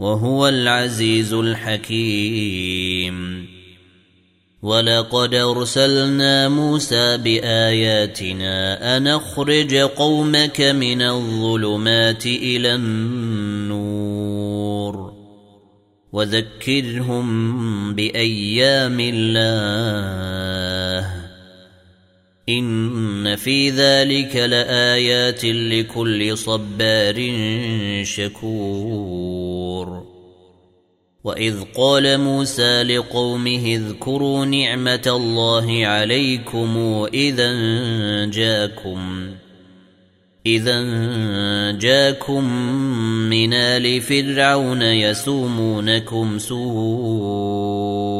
وهو العزيز الحكيم. ولقد أرسلنا موسى بآياتنا أن أخرج قومك من الظلمات إلى النور. وذكرهم بأيام الله. إن في ذلك لآيات لكل صبار شكور. وإذ قال موسى لقومه اذكروا نعمة الله عليكم إذا جاكم إذا جاكم من آل فرعون يسومونكم سوء.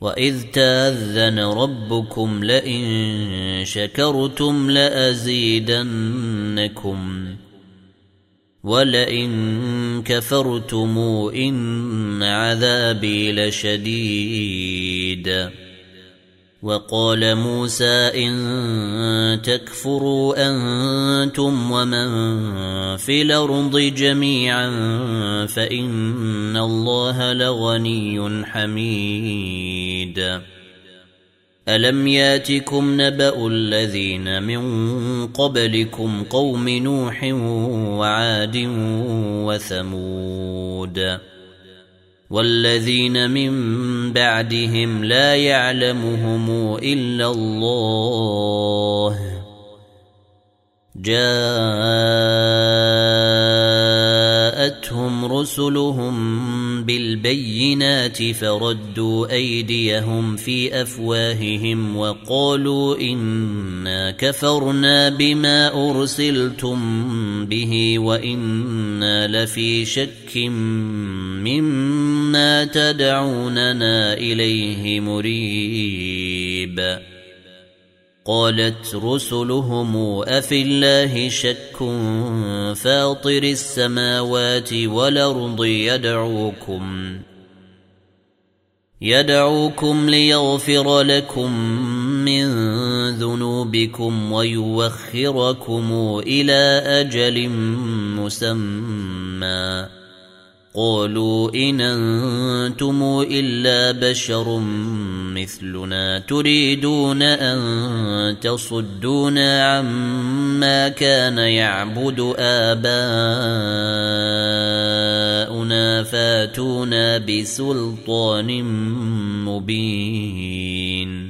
واذ تاذن ربكم لئن شكرتم لازيدنكم ولئن كفرتم ان عذابي لشديد وقال موسى إن تكفروا أنتم ومن في الأرض جميعا فإن الله لغني حميد. ألم ياتكم نبأ الذين من قبلكم قوم نوح وعاد وثمود؟ والذين من بعدهم لا يعلمهم إلا الله. جاءتهم رسلهم بالبينات فردوا أيديهم في أفواههم وقالوا إنا كفرنا بما أرسلتم به وإنا لفي شك مما تدعوننا إليه مريب قالت رسلهم أفي الله شك فاطر السماوات والأرض يدعوكم يدعوكم ليغفر لكم من ذنوبكم ويوخركم إلى أجل مسمى قالوا إن أنتم إلا بشر مثلنا تريدون أن تصدونا عما كان يعبد آباؤنا فاتونا بسلطان مبين.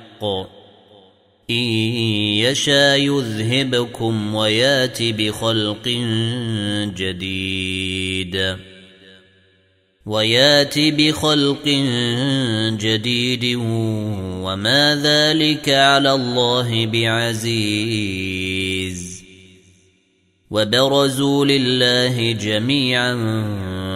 إن يشا يذهبكم ويأت بخلق جديد. وياتي بخلق جديد. وما ذلك على الله بعزيز. وبرزوا لله جميعا.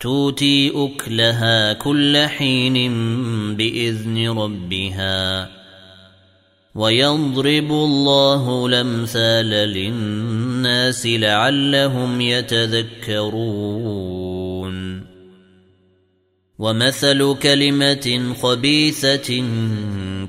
توتي أكلها كل حين بإذن ربها ويضرب الله الأمثال للناس لعلهم يتذكرون ومثل كلمة خبيثة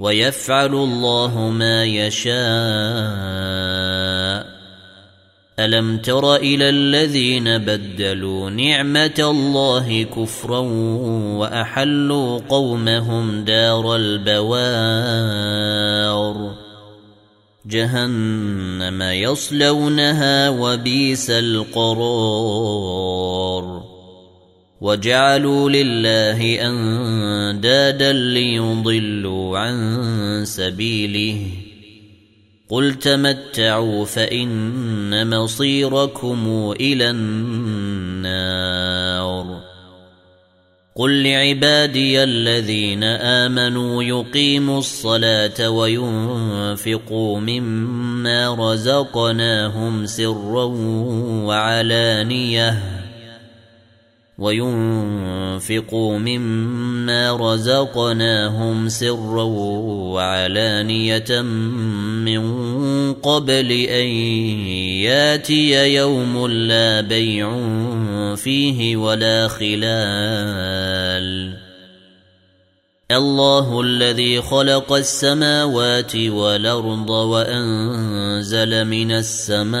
ويفعل الله ما يشاء. ألم تر إلى الذين بدلوا نعمة الله كفرا وأحلوا قومهم دار البوار؟ جهنم يصلونها وبئس القرار. وجعلوا لله أندادا ليضلوا عن سبيله. قل تمتعوا فإن مصيركم إلى النار. قل لعبادي الذين آمنوا يقيموا الصلاة وينفقوا مما رزقناهم سرا وعلانية. وينفقوا مما رزقناهم سرا وعلانية من قبل أن ياتي يوم لا بيع فيه ولا خلال. الله الذي خلق السماوات والأرض وأنزل من السماء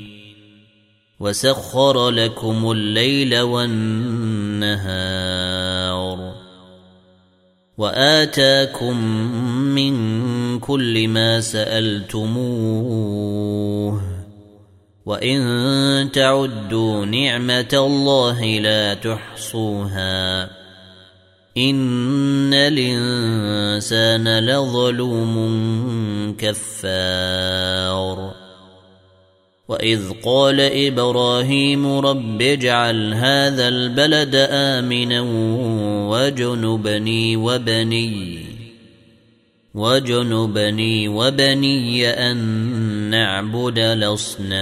وسخر لكم الليل والنهار واتاكم من كل ما سالتموه وان تعدوا نعمه الله لا تحصوها ان الانسان لظلوم كفار واذ قال إبراهيم رب اجعل هذا البلد امنا وجنبني وبني وجنبني وبني ان نعبد الاصنام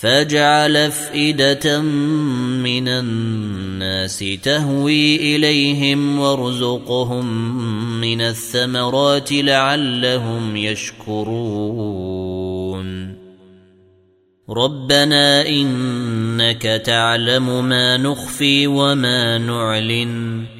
فاجعل أفئدة من الناس تهوي إليهم وارزقهم من الثمرات لعلهم يشكرون. ربنا إنك تعلم ما نخفي وما نعلن.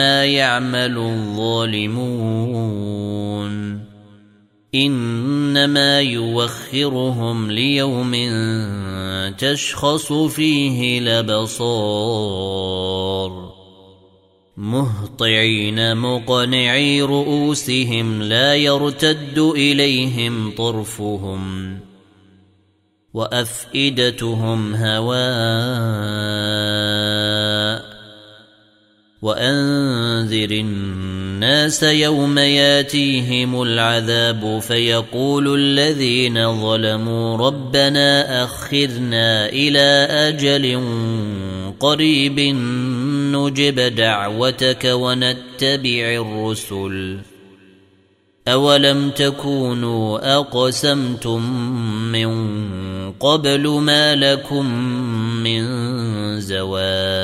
يعمل الظالمون. إنما يوخرهم ليوم تشخص فيه الأبصار. مهطعين مقنعي رؤوسهم لا يرتد إليهم طرفهم. وأفئدتهم هواء وأنذر الناس يوم ياتيهم العذاب فيقول الذين ظلموا ربنا اخرنا إلى أجل قريب نجب دعوتك ونتبع الرسل أولم تكونوا أقسمتم من قبل ما لكم من زوال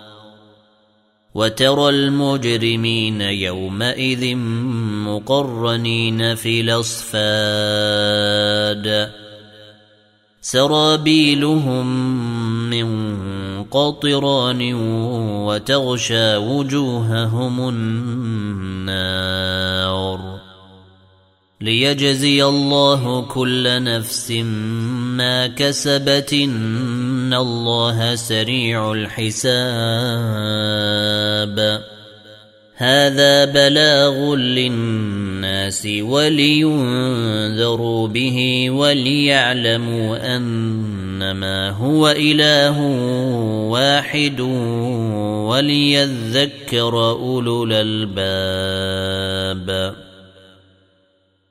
وترى المجرمين يومئذ مقرنين في الأصفاد. سرابيلهم من قطران وتغشى وجوههم النار. ليجزي الله كل نفس ما كسبت ان الله سريع الحساب هذا بلاغ للناس ولينذروا به وليعلموا انما هو اله واحد وليذكر اولو الالباب